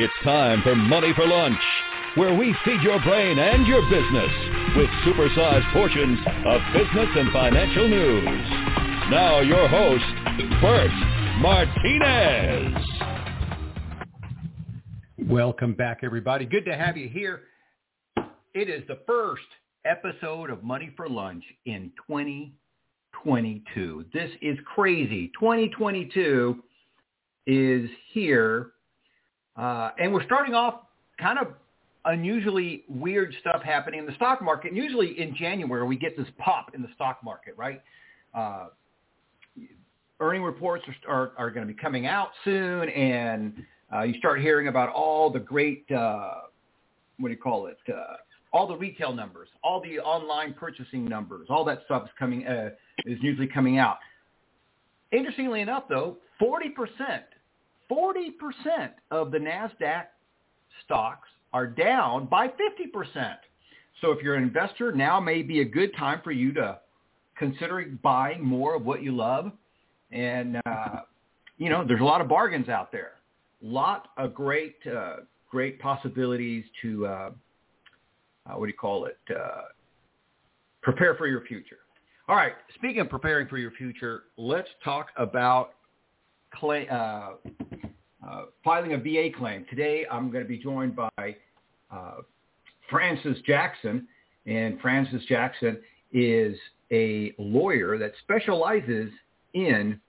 It's time for Money for Lunch, where we feed your brain and your business with supersized portions of business and financial news. Now your host, Bert Martinez. Welcome back, everybody. Good to have you here. It is the first episode of Money for Lunch in 2022. This is crazy. 2022 is here uh, and we're starting off kind of unusually weird stuff happening in the stock market. And usually in January, we get this pop in the stock market, right? Uh, earning reports are, are, are going to be coming out soon, and uh, you start hearing about all the great, uh, what do you call it, uh, all the retail numbers, all the online purchasing numbers, all that stuff is coming, uh, is usually coming out. Interestingly enough, though, 40% 40% of the NASDAQ stocks are down by 50%. So if you're an investor, now may be a good time for you to consider buying more of what you love. And, uh, you know, there's a lot of bargains out there. Lot of great, uh, great possibilities to, uh, uh, what do you call it, uh, prepare for your future. All right, speaking of preparing for your future, let's talk about clay, uh, uh, filing a VA claim. Today, I'm going to be joined by uh, Francis Jackson, and Francis Jackson is a lawyer that specializes in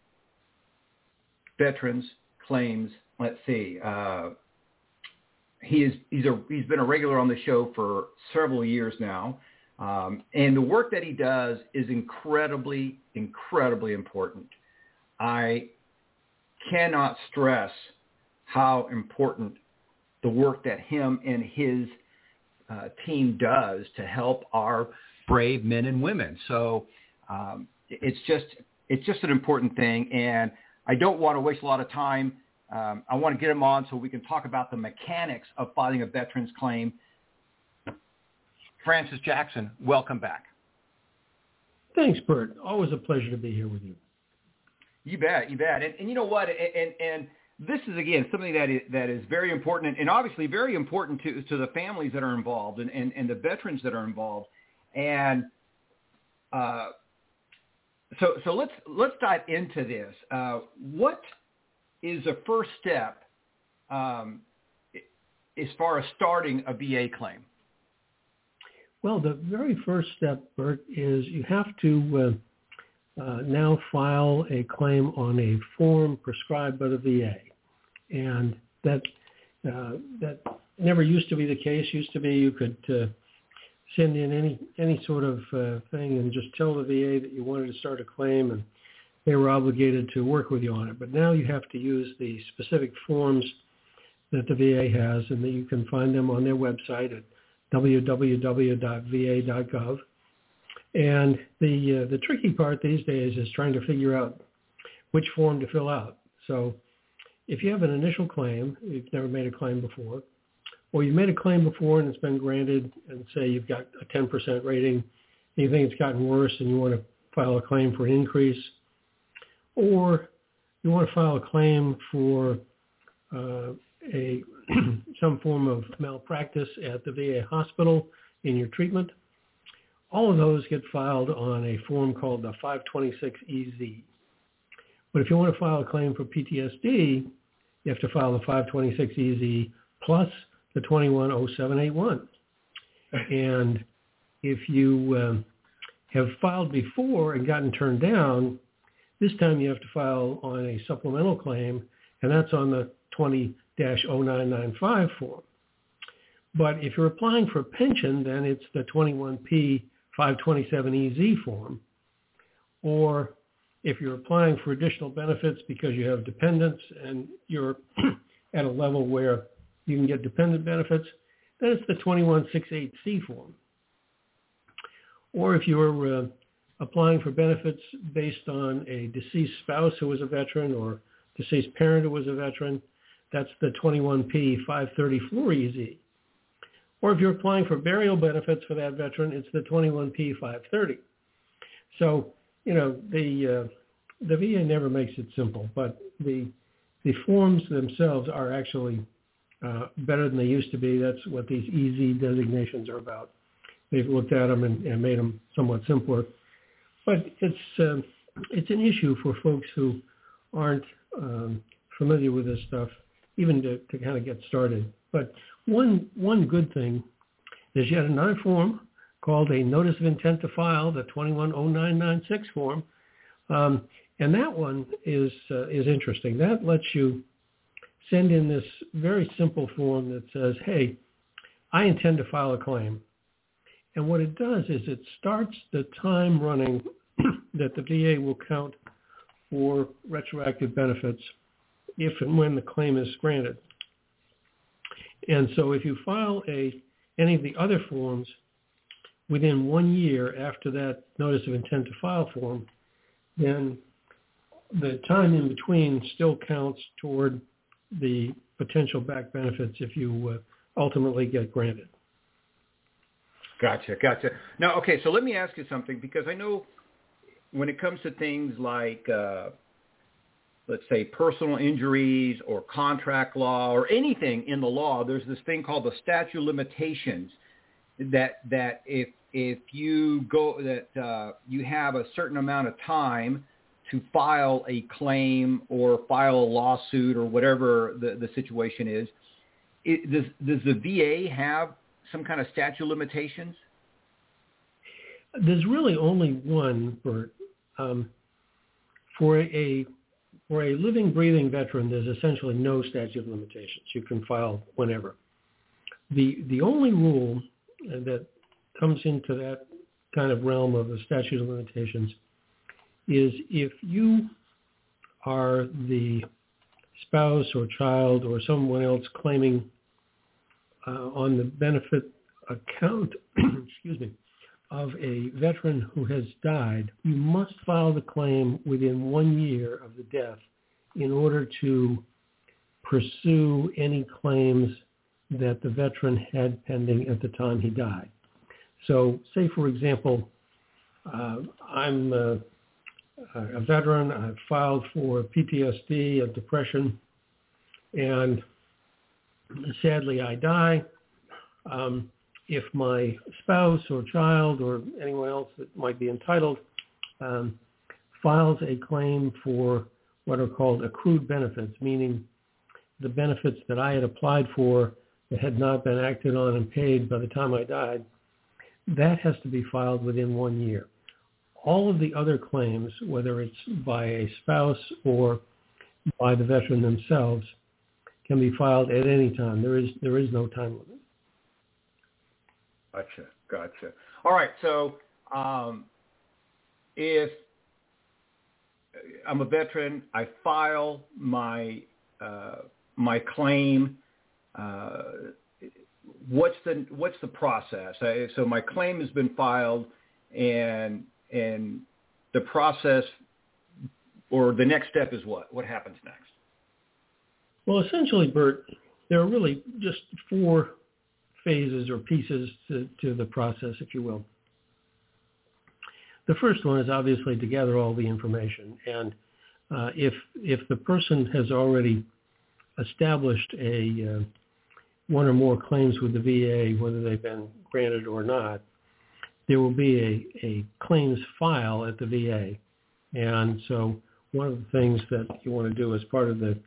veterans claims. Let's see. Uh, he is he's a he's been a regular on the show for several years now, um, and the work that he does is incredibly incredibly important. I cannot stress how important the work that him and his uh, team does to help our brave men and women. So um, it's just it's just an important thing, and I don't want to waste a lot of time. Um, I want to get him on so we can talk about the mechanics of filing a veterans claim. Francis Jackson, welcome back. Thanks, Bert. Always a pleasure to be here with you. You bet, you bet. And, and you know what? And, and, this is again something that is, that is very important and obviously very important to, to the families that are involved and, and, and the veterans that are involved. And uh, so so let's let's dive into this. Uh, what is the first step um, as far as starting a VA claim? Well, the very first step, Bert, is you have to uh, now file a claim on a form prescribed by the VA. And that, uh, that never used to be the case. Used to be you could uh, send in any, any sort of uh, thing and just tell the VA that you wanted to start a claim and they were obligated to work with you on it. But now you have to use the specific forms that the VA has and that you can find them on their website at www.va.gov. And the uh, the tricky part these days is trying to figure out which form to fill out. So if you have an initial claim, you've never made a claim before, or you've made a claim before and it's been granted, and say you've got a 10% rating, and you think it's gotten worse and you want to file a claim for an increase, or you want to file a claim for uh, a some form of malpractice at the VA hospital in your treatment, all of those get filed on a form called the 526EZ. But if you want to file a claim for PTSD, you have to file the 526EZ plus the 210781. and if you um, have filed before and gotten turned down, this time you have to file on a supplemental claim, and that's on the 20-0995 form. But if you're applying for a pension, then it's the 21P 527EZ form. Or if you're applying for additional benefits because you have dependents and you're at a level where you can get dependent benefits, then it's the 2168C form. Or if you're uh, applying for benefits based on a deceased spouse who was a veteran or deceased parent who was a veteran, that's the 21P 534EZ. Or if you're applying for burial benefits for that veteran, it's the 21P 530. So, you know, the, uh, the VA never makes it simple, but the, the forms themselves are actually uh, better than they used to be. That's what these easy designations are about. They've looked at them and, and made them somewhat simpler, but it's um, it's an issue for folks who aren't um, familiar with this stuff, even to, to kind of get started. But one one good thing is yet another form called a Notice of Intent to File, the 210996 form, um, and that one is uh, is interesting. That lets you send in this very simple form that says, "Hey, I intend to file a claim," and what it does is it starts the time running that the VA will count for retroactive benefits if and when the claim is granted. And so if you file a any of the other forms within one year after that notice of intent to file form, then the time in between still counts toward the potential back benefits if you uh, ultimately get granted. Gotcha, gotcha. Now, okay, so let me ask you something because I know when it comes to things like, uh, let's say, personal injuries or contract law or anything in the law, there's this thing called the statute of limitations that that if if you go that uh, you have a certain amount of time to file a claim or file a lawsuit or whatever the, the situation is, it, does, does the VA have some kind of statute of limitations? There's really only one, Bert. Um, for a for a living, breathing veteran, there's essentially no statute of limitations. You can file whenever. The the only rule that comes into that kind of realm of the statute of limitations is if you are the spouse or child or someone else claiming uh, on the benefit account, excuse me, of a veteran who has died, you must file the claim within one year of the death in order to pursue any claims that the veteran had pending at the time he died. So say, for example, uh, I'm a, a veteran. I've filed for PTSD, a depression, and sadly I die. Um, if my spouse or child or anyone else that might be entitled um, files a claim for what are called accrued benefits, meaning the benefits that I had applied for that had not been acted on and paid by the time I died, that has to be filed within one year. All of the other claims, whether it's by a spouse or by the veteran themselves, can be filed at any time. There is there is no time limit. Gotcha, gotcha. All right, so um, if I'm a veteran, I file my uh, my claim uh, what's the what's the process? I, so my claim has been filed, and and the process or the next step is what? What happens next? Well, essentially, Bert, there are really just four phases or pieces to, to the process, if you will. The first one is obviously to gather all the information, and uh, if if the person has already established a uh, one or more claims with the VA, whether they've been granted or not, there will be a, a claims file at the VA. And so one of the things that you want to do as part of the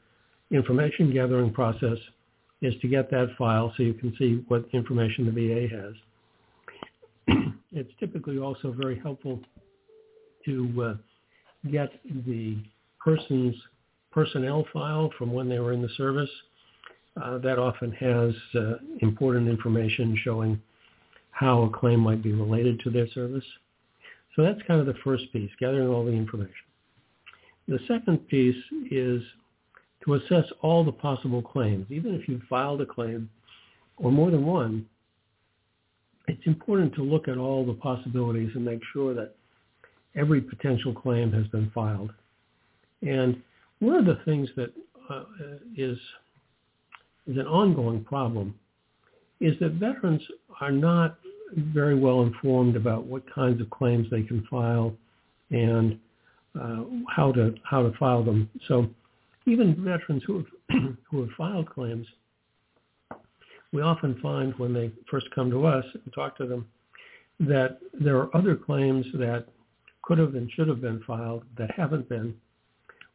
information gathering process is to get that file so you can see what information the VA has. it's typically also very helpful to uh, get the person's personnel file from when they were in the service uh, that often has uh, important information showing how a claim might be related to their service. So that's kind of the first piece, gathering all the information. The second piece is to assess all the possible claims. Even if you've filed a claim or more than one, it's important to look at all the possibilities and make sure that every potential claim has been filed. And one of the things that uh, is is an ongoing problem is that veterans are not very well informed about what kinds of claims they can file and uh, how to how to file them. So even veterans who have who have filed claims we often find when they first come to us and talk to them that there are other claims that could have and should have been filed that haven't been,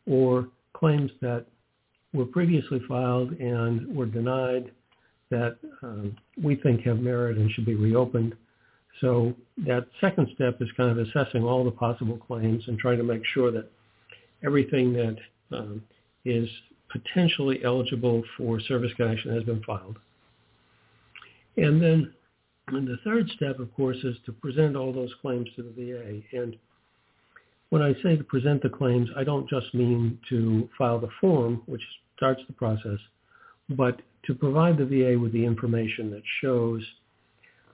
or claims that were previously filed and were denied that um, we think have merit and should be reopened. So that second step is kind of assessing all the possible claims and trying to make sure that everything that um, is potentially eligible for service connection has been filed. And then and the third step, of course, is to present all those claims to the VA. And when I say to present the claims, I don't just mean to file the form, which starts the process, but to provide the VA with the information that shows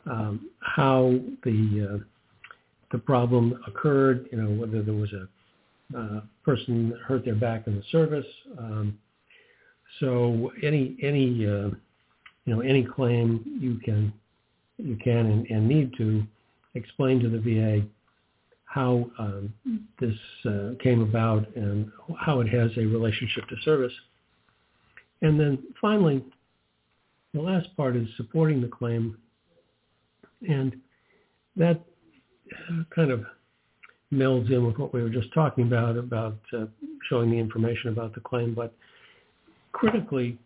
um, how the uh, the problem occurred. You know, whether there was a uh, person hurt their back in the service. Um, so any any uh, you know any claim you can you can and, and need to explain to the VA how um, this uh, came about and how it has a relationship to service. And then finally, the last part is supporting the claim. And that kind of melds in with what we were just talking about, about uh, showing the information about the claim. But critically,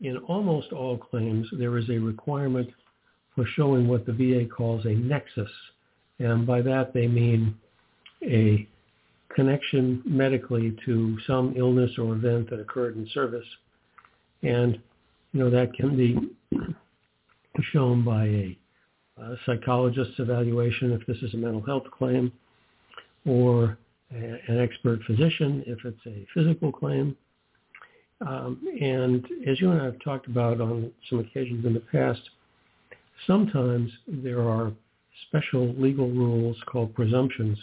in almost all claims, there is a requirement for showing what the VA calls a nexus. And by that they mean a connection medically to some illness or event that occurred in service. And, you know, that can be shown by a, a psychologist's evaluation if this is a mental health claim, or a, an expert physician if it's a physical claim. Um, and as you and I have talked about on some occasions in the past, Sometimes there are special legal rules called presumptions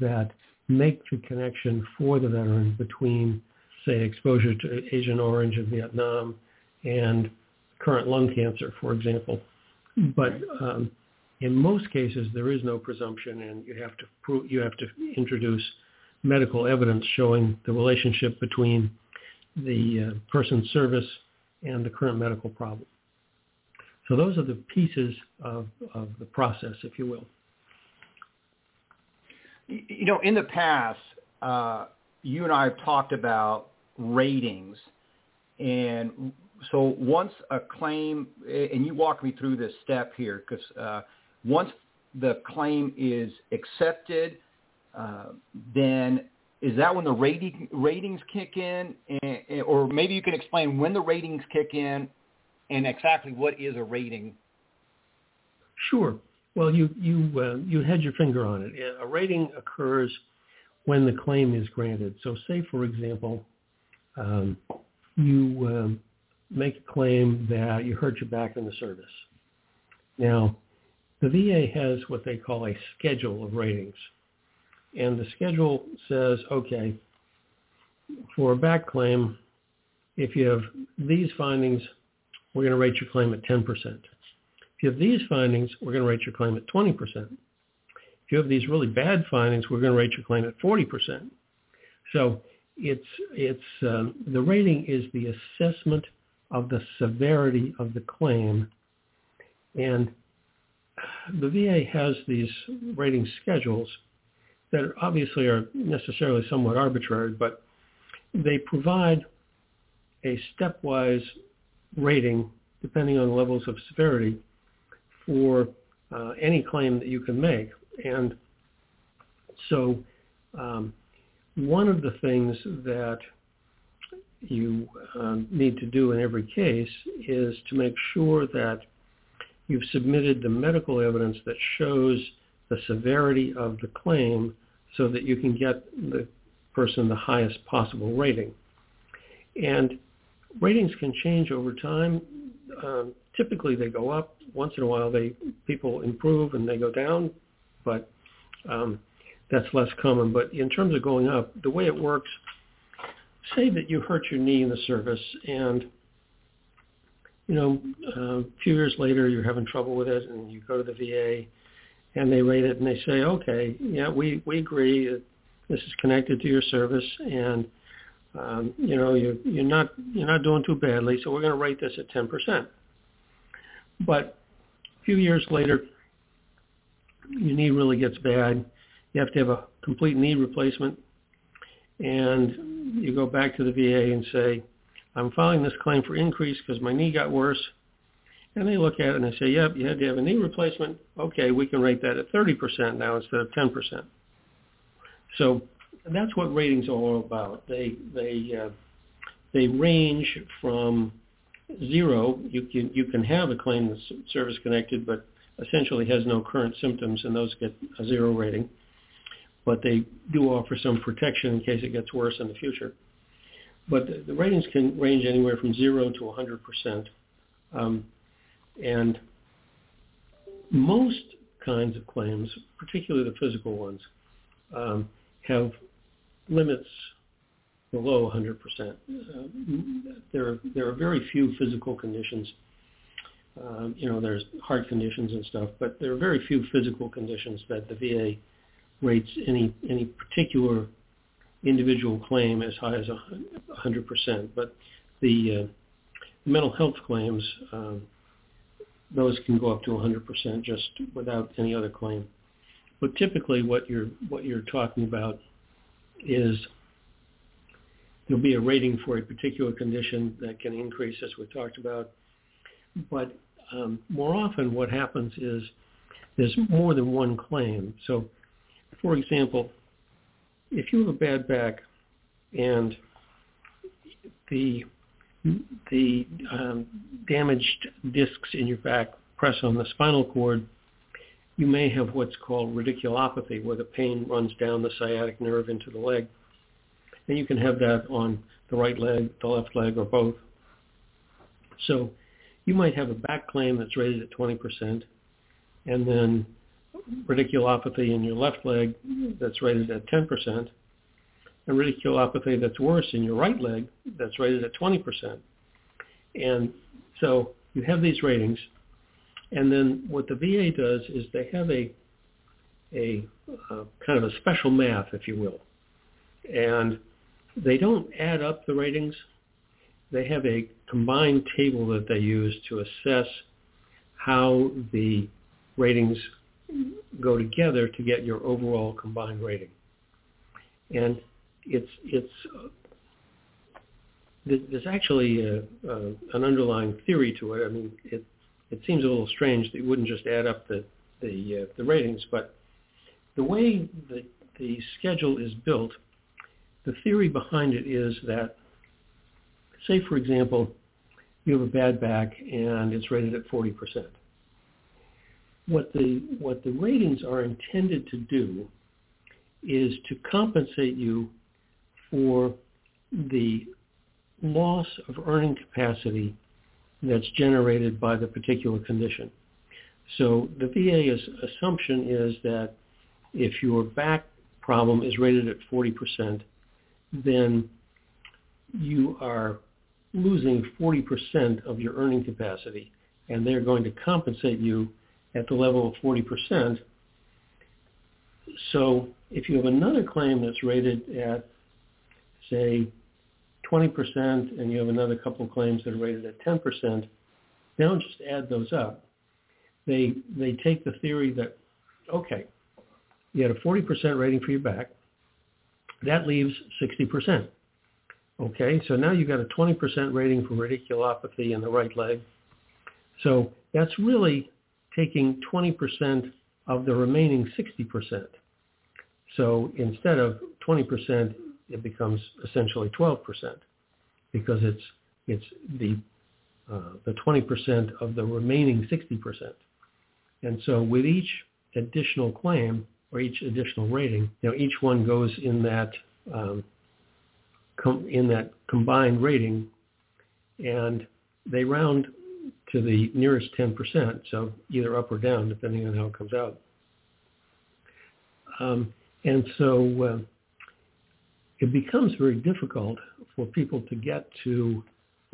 that make the connection for the veteran between, say, exposure to Agent Orange in Vietnam and current lung cancer, for example. But um, in most cases, there is no presumption, and you have to pro- you have to introduce medical evidence showing the relationship between the uh, person's service and the current medical problem. So those are the pieces of, of the process, if you will. You know, in the past, uh, you and I have talked about ratings. And so once a claim, and you walk me through this step here, because uh, once the claim is accepted, uh, then is that when the rating, ratings kick in? And, or maybe you can explain when the ratings kick in and exactly what is a rating? Sure. Well, you you uh, you had your finger on it. A rating occurs when the claim is granted. So, say for example, um, you um, make a claim that you hurt your back in the service. Now, the VA has what they call a schedule of ratings, and the schedule says, okay, for a back claim, if you have these findings we're going to rate your claim at 10%. If you have these findings, we're going to rate your claim at 20%. If you have these really bad findings, we're going to rate your claim at 40%. So it's, it's, um, the rating is the assessment of the severity of the claim. And the VA has these rating schedules that obviously are necessarily somewhat arbitrary, but they provide a stepwise rating, depending on levels of severity, for uh, any claim that you can make. And so um, one of the things that you um, need to do in every case is to make sure that you've submitted the medical evidence that shows the severity of the claim so that you can get the person the highest possible rating. And ratings can change over time. Um, typically, they go up. Once in a while, they people improve and they go down, but um, that's less common. But in terms of going up, the way it works, say that you hurt your knee in the service, and you know uh, a few years later you're having trouble with it, and you go to the VA, and they rate it, and they say, okay, yeah, we we agree. This is connected to your service, and um, you know, you're, you're not you're not doing too badly, so we're going to rate this at 10%. But a few years later, your knee really gets bad. You have to have a complete knee replacement. And you go back to the VA and say, I'm filing this claim for increase because my knee got worse. And they look at it and they say, yep, you had to have a knee replacement. Okay, we can rate that at 30% now instead of 10%. So that's what ratings are all about. They they uh, they range from zero. You can you can have a claim that's service connected, but essentially has no current symptoms, and those get a zero rating. But they do offer some protection in case it gets worse in the future. But the, the ratings can range anywhere from zero to 100 percent. Um, and most kinds of claims, particularly the physical ones, um, have limits below 100%. Uh, there, there are very few physical conditions. Um, you know, there's heart conditions and stuff, but there are very few physical conditions that the VA rates any any particular individual claim as high as 100%. But the uh, mental health claims, um, those can go up to 100% just without any other claim. But typically, what you're what you're talking about is there'll be a rating for a particular condition that can increase, as we talked about. But um, more often, what happens is there's more than one claim. So, for example, if you have a bad back and the the um, damaged discs in your back press on the spinal cord, you may have what's called radiculopathy, where the pain runs down the sciatic nerve into the leg. And you can have that on the right leg, the left leg, or both. So you might have a back claim that's rated at 20%, and then radiculopathy in your left leg that's rated at 10%, and radiculopathy that's worse in your right leg that's rated at 20%. And so you have these ratings, and then what the VA does is they have a a uh, kind of a special math, if you will, and they don't add up the ratings. They have a combined table that they use to assess how the ratings go together to get your overall combined rating. And it's it's uh, there's actually a, a, an underlying theory to it. I mean, it it seems a little strange that you wouldn't just add up the the uh, the ratings, but the way the the schedule is built, the theory behind it is that, say for example, you have a bad back and it's rated at 40%. What the what the ratings are intended to do is to compensate you for the loss of earning capacity that's generated by the particular condition. So the VA's assumption is that if your back problem is rated at 40%, then you are losing 40% of your earning capacity, and they're going to compensate you at the level of 40%. So if you have another claim that's rated at, say, 20% and you have another couple of claims that are rated at 10%, they don't just add those up. They, they take the theory that, okay, you had a 40% rating for your back. That leaves 60%. Okay, so now you've got a 20% rating for radiculopathy in the right leg. So that's really taking 20% of the remaining 60%. So instead of 20%, it becomes essentially 12% because it's it's the uh, the 20% of the remaining 60%. And so with each additional claim or each additional rating, you know, each one goes in that um, com- in that combined rating, and they round to the nearest 10%, so either up or down, depending on how it comes out. Um, and so uh, it becomes very difficult for people to get to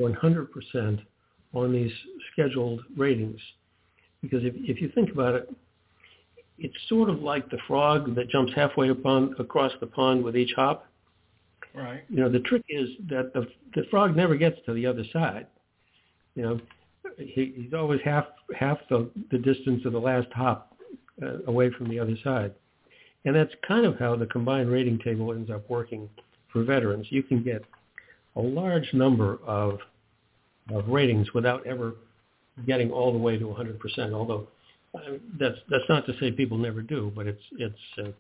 100% on these scheduled ratings. Because if, if you think about it, it's sort of like the frog that jumps halfway upon, across the pond with each hop. Right. You know, the trick is that the, the frog never gets to the other side. You know, he, he's always half half the, the distance of the last hop uh, away from the other side. And that's kind of how the combined rating table ends up working for veterans. You can get a large number of, of ratings without ever getting all the way to 100%, although uh, that's, that's not to say people never do, but it's, it's, uh,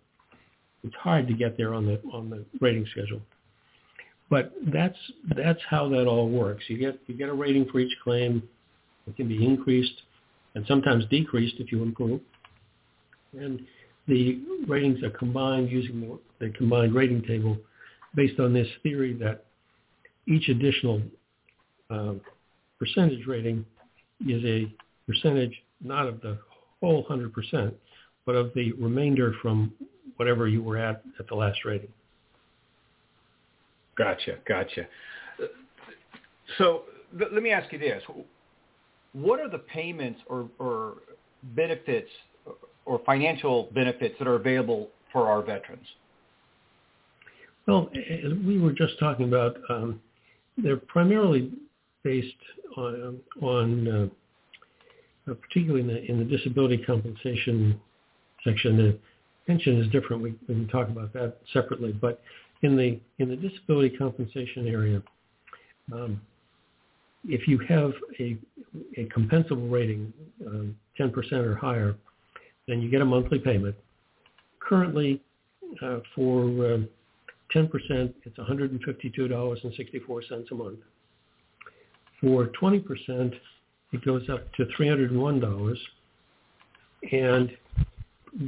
it's hard to get there on the, on the rating schedule. But that's, that's how that all works. You get, you get a rating for each claim. It can be increased and sometimes decreased if you improve. And the ratings are combined using the, combined rating table based on this theory that each additional uh, percentage rating is a percentage not of the whole 100%, but of the remainder from whatever you were at at the last rating. Gotcha, gotcha. So let me ask you this. What are the payments or, or benefits or financial benefits that are available for our veterans? Well, as we were just talking about, um, they're primarily based on, on uh, particularly in the, in the disability compensation section. The pension is different. We, we can talk about that separately. But in the in the disability compensation area, um, if you have a a compensable rating, um, 10% or higher, then you get a monthly payment. Currently, uh, for uh, 10%, it's $152.64 a month. For 20%, it goes up to $301. And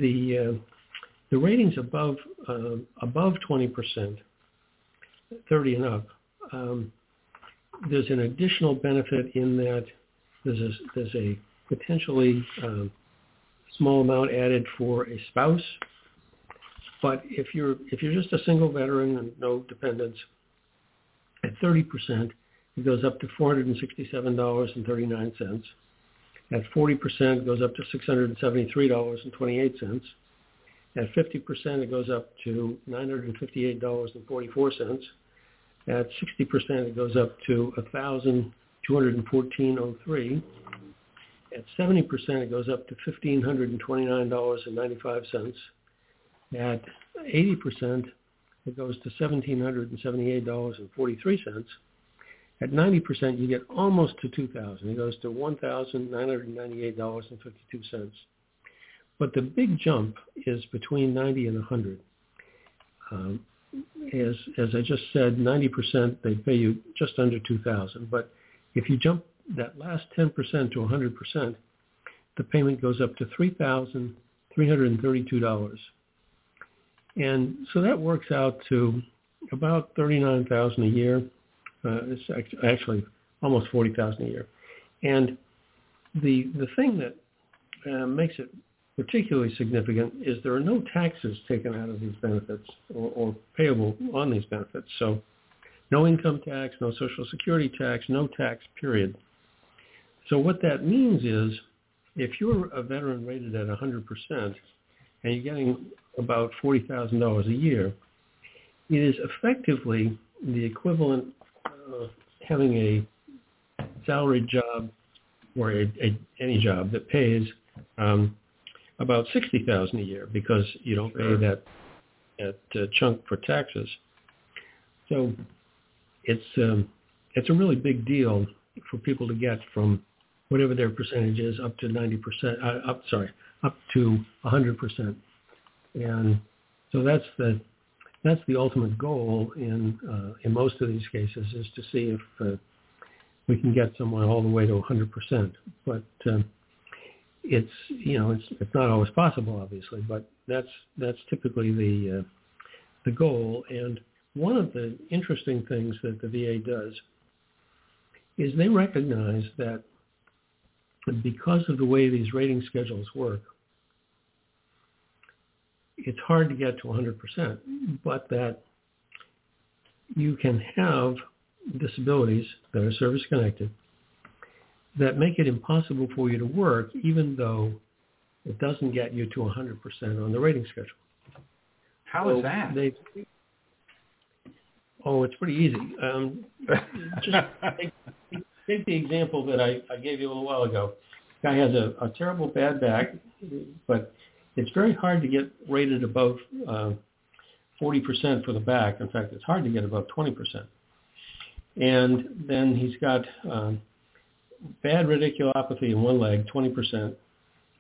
the uh, the ratings above uh, above 20%, 30 and up, um, there's an additional benefit in that there's a, there's a potentially um, small amount added for a spouse. But if you're if you're just a single veteran and no dependents, at 30%, it goes up to $467.39. At 40%, it goes up to $673.28. At 50%, it goes up to $958.44. At 60%, it goes up to $1,214.03. At 70%, it goes up to $1,529.95. At 80%, it goes to $1,778.43. At 90%, you get almost to 2000 It goes to $1,998.52. But the big jump is between 90 and 100. Um, as, as I just said, 90% they pay you just under 2000 But if you jump that last 10% to 100%, the payment goes up to $3,332. And so that works out to about 39000 a year. Uh, it's actually almost 40000 a year. And the, the thing that uh, makes it particularly significant is there are no taxes taken out of these benefits or, or payable on these benefits. So no income tax, no Social Security tax, no tax period. So what that means is if you're a veteran rated at 100% and you're getting about $40,000 a year, it is effectively the equivalent of having a salaried job or a, a, any job that pays um, about 60000 a year because you don't pay that, that uh, chunk for taxes. So it's um, it's a really big deal for people to get from whatever their percentage is, up to 90%, uh, up, sorry, up to 100%. And so that's the, that's the ultimate goal in, uh, in most of these cases is to see if uh, we can get someone all the way to 100%. But um, it's, you know, it's, it's not always possible, obviously, but that's, that's typically the, uh, the goal. And one of the interesting things that the VA does is they recognize that because of the way these rating schedules work, it's hard to get to 100%, but that you can have disabilities that are service-connected that make it impossible for you to work even though it doesn't get you to 100% on the rating schedule. How so is that? They, oh, it's pretty easy. Um, just take, take the example that I, I gave you a little while ago. Guy has a, a terrible bad back, but it's very hard to get rated above uh, 40% for the back. In fact, it's hard to get above 20%. And then he's got um, bad radiculopathy in one leg, 20%,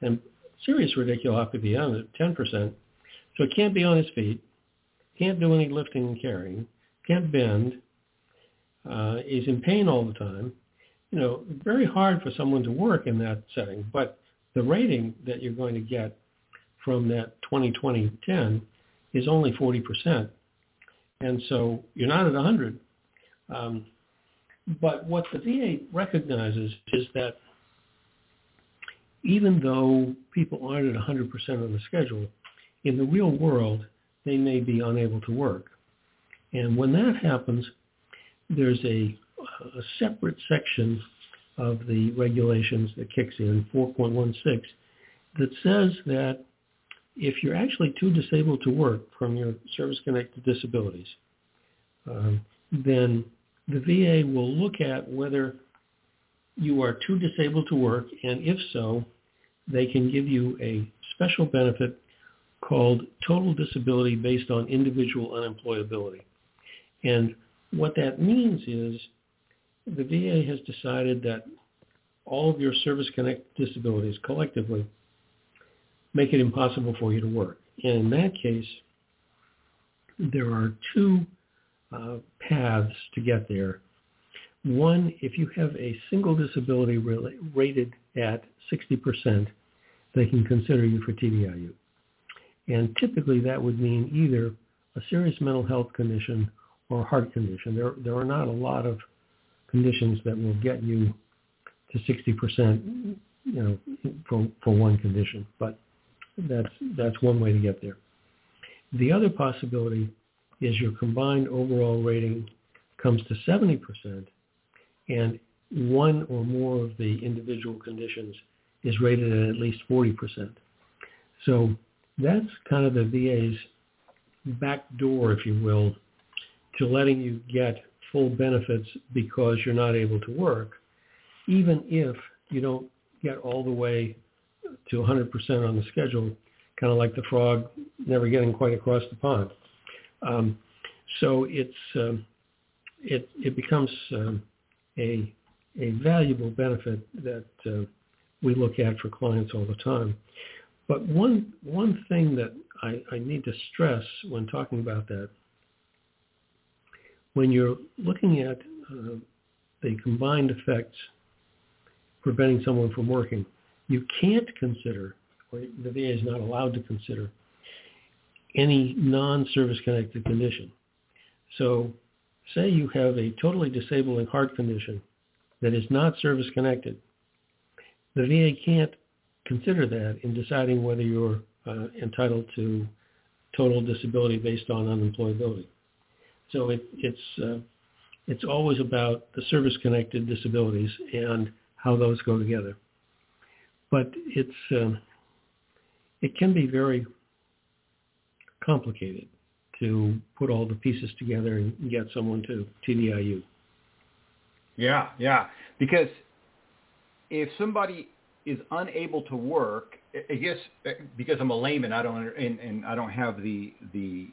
and serious radiculopathy on it, 10%. So he can't be on his feet, can't do any lifting and carrying, can't bend, uh, is in pain all the time. You know, very hard for someone to work in that setting. But the rating that you're going to get from that 2020-10 is only 40%. And so you're not at 100. Um, but what the VA recognizes is that even though people aren't at 100% of the schedule, in the real world, they may be unable to work. And when that happens, there's a, a separate section of the regulations that kicks in, 4.16, that says that if you're actually too disabled to work from your service-connected disabilities, um, then the VA will look at whether you are too disabled to work, and if so, they can give you a special benefit called total disability based on individual unemployability. And what that means is the VA has decided that all of your service-connected disabilities collectively make it impossible for you to work. And in that case, there are two uh, paths to get there. One, if you have a single disability rated at 60%, they can consider you for TDIU. And typically that would mean either a serious mental health condition or a heart condition. There, there are not a lot of conditions that will get you to 60%, you know, for, for one condition. But that's, that's one way to get there. The other possibility is your combined overall rating comes to 70% and one or more of the individual conditions is rated at at least 40%. So that's kind of the VA's back door, if you will, to letting you get full benefits because you're not able to work, even if you don't get all the way to 100% on the schedule, kind of like the frog never getting quite across the pond. Um, so it's um, it it becomes um, a a valuable benefit that uh, we look at for clients all the time. But one one thing that I, I need to stress when talking about that, when you're looking at uh, the combined effects preventing someone from working, you can't consider, or the VA is not allowed to consider, any non-service connected condition. So say you have a totally disabling heart condition that is not service connected. The VA can't consider that in deciding whether you're uh, entitled to total disability based on unemployability. So it, it's uh, it's always about the service-connected disabilities and how those go together. But it's uh, it can be very complicated to put all the pieces together and get someone to TDIU. Yeah, yeah. Because if somebody is unable to work, I guess because I'm a layman, I don't and, and I don't have the the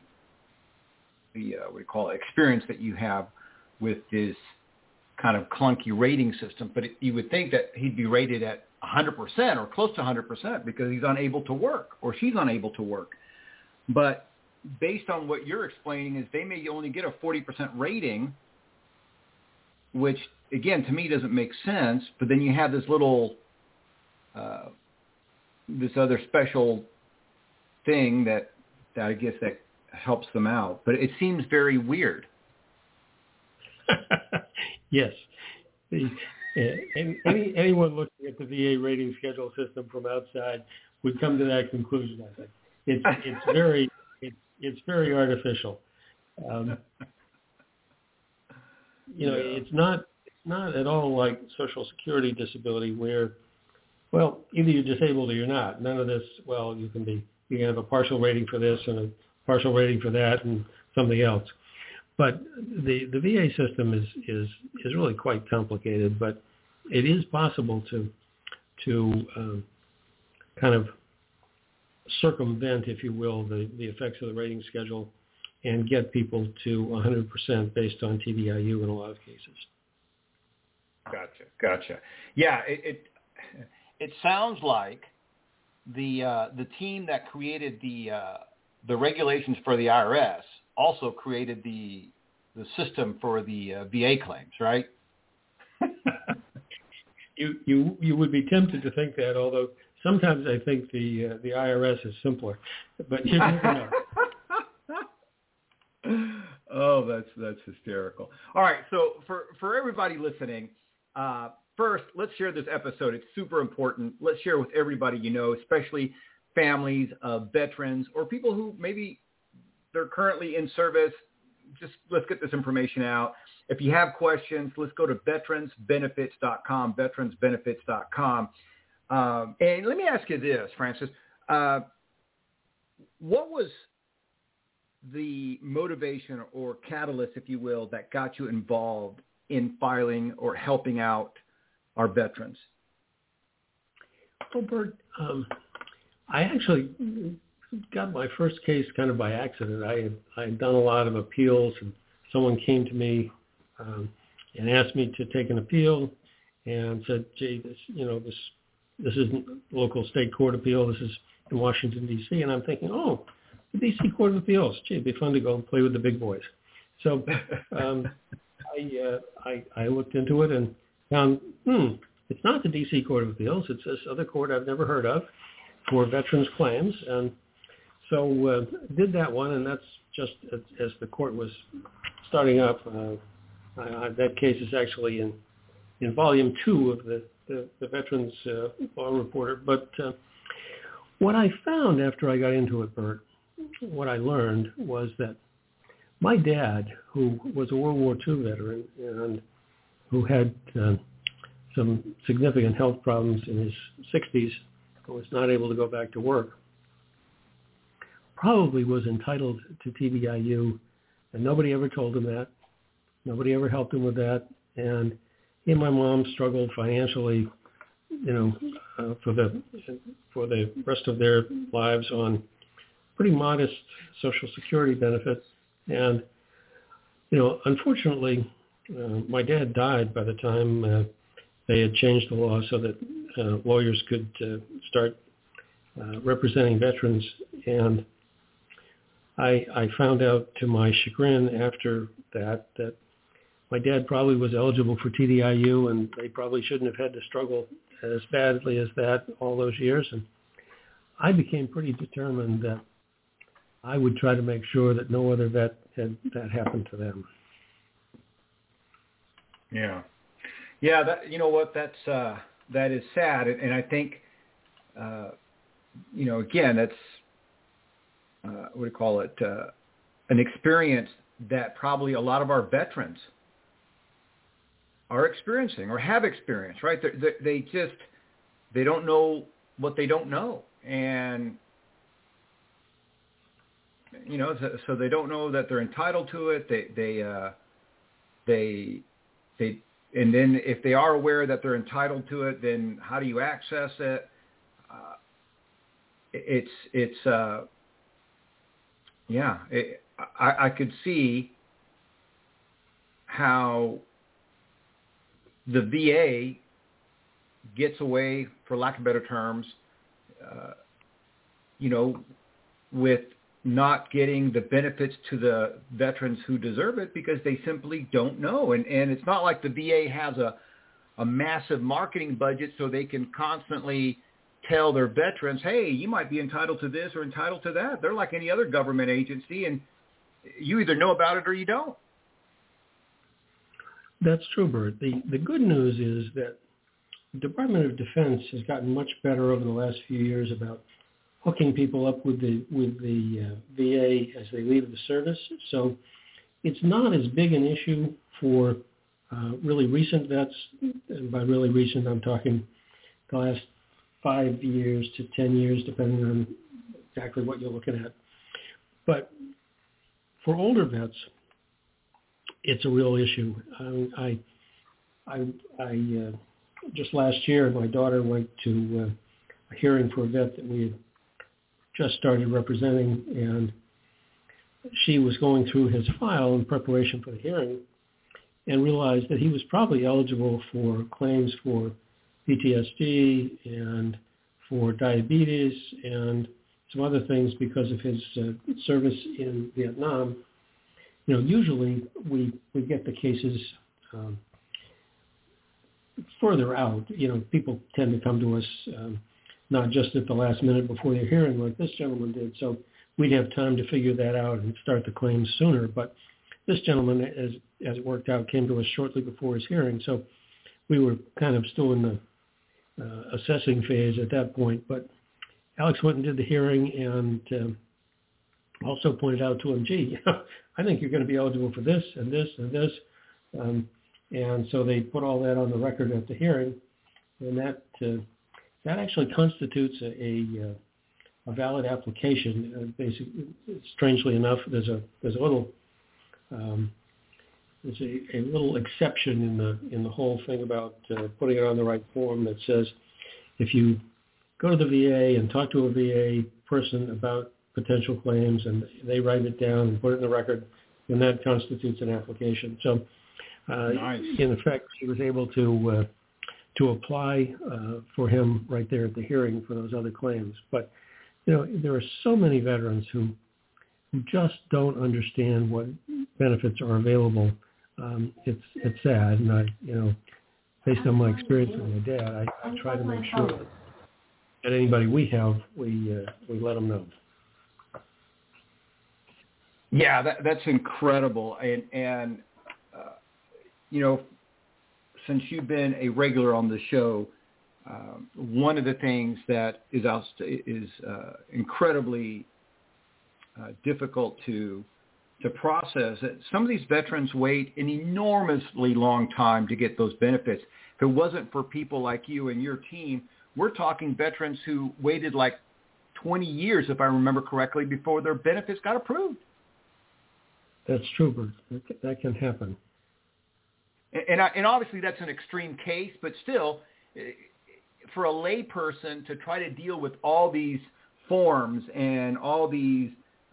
the uh, what do you call it, experience that you have with this kind of clunky rating system. But it, you would think that he'd be rated at 100% or close to 100% because he's unable to work or she's unable to work. But based on what you're explaining is they may only get a 40% rating, which again to me doesn't make sense. But then you have this little uh, this other special thing that that I guess that helps them out. But it seems very weird. yes. Uh, any, anyone looking at the VA rating schedule system from outside would come to that conclusion. I think it's it's very it's it's very artificial. Um, you know, yeah. it's not it's not at all like Social Security disability where well, either you're disabled or you're not. None of this, well, you can be, you can have a partial rating for this and a partial rating for that and something else. But the the VA system is is is really quite complicated, but it is possible to to um, kind of circumvent, if you will, the, the effects of the rating schedule and get people to 100% based on TDIU in a lot of cases. Gotcha, gotcha. Yeah, it it, it sounds like the uh, the team that created the uh, the regulations for the IRS also created the the system for the uh, VA claims, right? you you you would be tempted to think that, although sometimes I think the uh, the IRS is simpler, but you know. oh, that's that's hysterical. All right, so for for everybody listening, uh, first let's share this episode. It's super important. Let's share with everybody you know, especially families of veterans or people who maybe they're currently in service. Just let's get this information out. If you have questions, let's go to veteransbenefits.com, veteransbenefits.com. Um, and let me ask you this, Francis. Uh, what was the motivation or catalyst, if you will, that got you involved in filing or helping out our veterans? Well, Bert, um, I actually got my first case kind of by accident. I had, I had done a lot of appeals, and someone came to me um, and asked me to take an appeal, and said, "Gee, this you know this this isn't local state court appeal. This is in Washington D.C." And I'm thinking, "Oh, the D.C. Court of Appeals. Gee, it'd be fun to go and play with the big boys." So um, I, uh, I I looked into it and found, hmm, it's not the D.C. Court of Appeals. It's this other court I've never heard of for veterans claims, and so uh, did that one, and that's just as, as the court was starting up. Uh, I, I, that case is actually in in volume two of the the, the Veterans uh, Law Reporter. But uh, what I found after I got into it, Bert, what I learned was that my dad, who was a World War II veteran and who had uh, some significant health problems in his 60s, was not able to go back to work, probably was entitled to TDIU, and nobody ever told him that. Nobody ever helped him with that, and he and my mom struggled financially, you know, uh, for the for the rest of their lives on pretty modest Social Security benefits, and you know, unfortunately, uh, my dad died by the time uh, they had changed the law so that uh, lawyers could uh, start uh, representing veterans. And I, I found out to my chagrin after that that my dad probably was eligible for TDIU and they probably shouldn't have had to struggle as badly as that all those years. And I became pretty determined that I would try to make sure that no other vet had that happen to them. Yeah. Yeah, that you know what that's uh that is sad and, and I think uh you know again that's uh what do you call it uh an experience that probably a lot of our veterans are experiencing or have experienced, right? They, they just they don't know what they don't know, and you know, so, so they don't know that they're entitled to it. They they uh, they they and then if they are aware that they're entitled to it, then how do you access it? Uh, it's it's uh, yeah. It, I, I could see how the VA gets away, for lack of better terms, uh, you know, with not getting the benefits to the veterans who deserve it because they simply don't know. And, and it's not like the VA has a, a massive marketing budget so they can constantly tell their veterans, hey, you might be entitled to this or entitled to that. They're like any other government agency, and you either know about it or you don't. That's true, Bert. The, the good news is that the Department of Defense has gotten much better over the last few years about hooking people up with the with the uh, VA as they leave the service. So it's not as big an issue for uh, really recent vets. And by really recent, I'm talking the last five years to ten years, depending on exactly what you're looking at. But for older vets, it's a real issue. I, I, I uh, just last year, my daughter went to uh, a hearing for a vet that we had just started representing, and she was going through his file in preparation for the hearing and realized that he was probably eligible for claims for PTSD and for diabetes and some other things because of his uh, service in Vietnam. You know, usually we we get the cases um, further out. You know, people tend to come to us um, not just at the last minute before their hearing like this gentleman did. So we'd have time to figure that out and start the claims sooner. But this gentleman, as as it worked out, came to us shortly before his hearing. So we were kind of still in the uh, assessing phase at that point. But Alex went and did the hearing and um, also pointed out to him, gee, I think you're going to be eligible for this and this and this. Um, and so they put all that on the record at the hearing, and that uh, that actually constitutes a, a, uh, a valid application. Uh, basically, strangely enough, there's a there's a little um, there's a, a little exception in the in the whole thing about uh, putting it on the right form that says if you go to the VA and talk to a VA person about potential claims and they write it down and put it in the record, and that constitutes an application. So, uh, nice. in effect, she was able to uh, to apply uh, for him right there at the hearing for those other claims. But you know, there are so many veterans who who just don't understand what benefits are available um, it's it's sad, and I you know based on my experience with my dad, I, I try to make sure that anybody we have we uh, we let them know. Yeah, that, that's incredible, and and uh, you know, since you've been a regular on the show, um, one of the things that is out, is uh, incredibly uh, difficult to to process. Some of these veterans wait an enormously long time to get those benefits. If it wasn't for people like you and your team, we're talking veterans who waited like 20 years, if I remember correctly, before their benefits got approved. That's true, Bert. that can happen. And, and obviously that's an extreme case, but still, eh, for a layperson to try to deal with all these forms and all these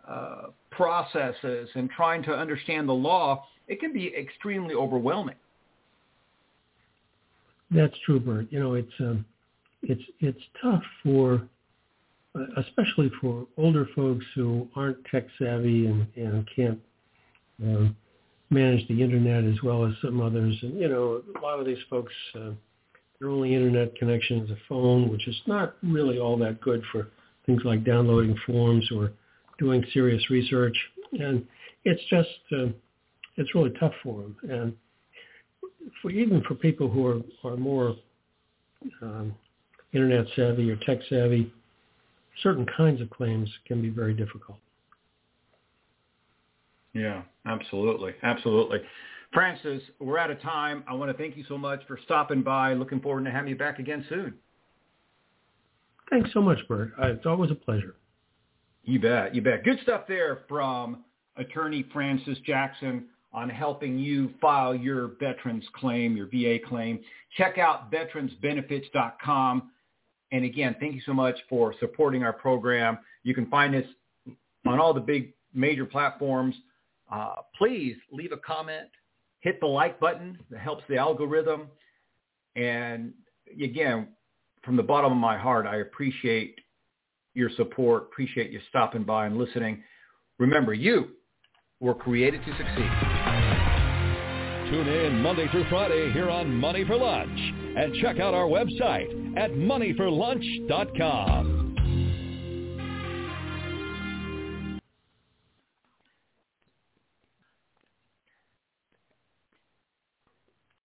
uh, processes and trying to understand the law, it can be extremely overwhelming. That's true, Bert. You know, it's um, it's it's tough for, uh, especially for older folks who aren't tech savvy and, and can't uh, manage the internet as well as some others. And you know, a lot of these folks, uh, their only internet connection is a phone, which is not really all that good for things like downloading forms or doing serious research, and it's just uh, it's really tough for them. And for even for people who are are more um, internet savvy or tech savvy, certain kinds of claims can be very difficult. Yeah, absolutely, absolutely. Francis, we're out of time. I want to thank you so much for stopping by. Looking forward to having you back again soon. Thanks so much, Bert. Uh, it's always a pleasure. You bet. You bet. Good stuff there from attorney Francis Jackson on helping you file your veterans claim, your VA claim. Check out veteransbenefits.com. And again, thank you so much for supporting our program. You can find us on all the big major platforms. Uh, please leave a comment, hit the like button. That helps the algorithm. And again, from the bottom of my heart, I appreciate your support. Appreciate you stopping by and listening. Remember, you were created to succeed. Tune in Monday through Friday here on Money for Lunch and check out our website at moneyforlunch.com.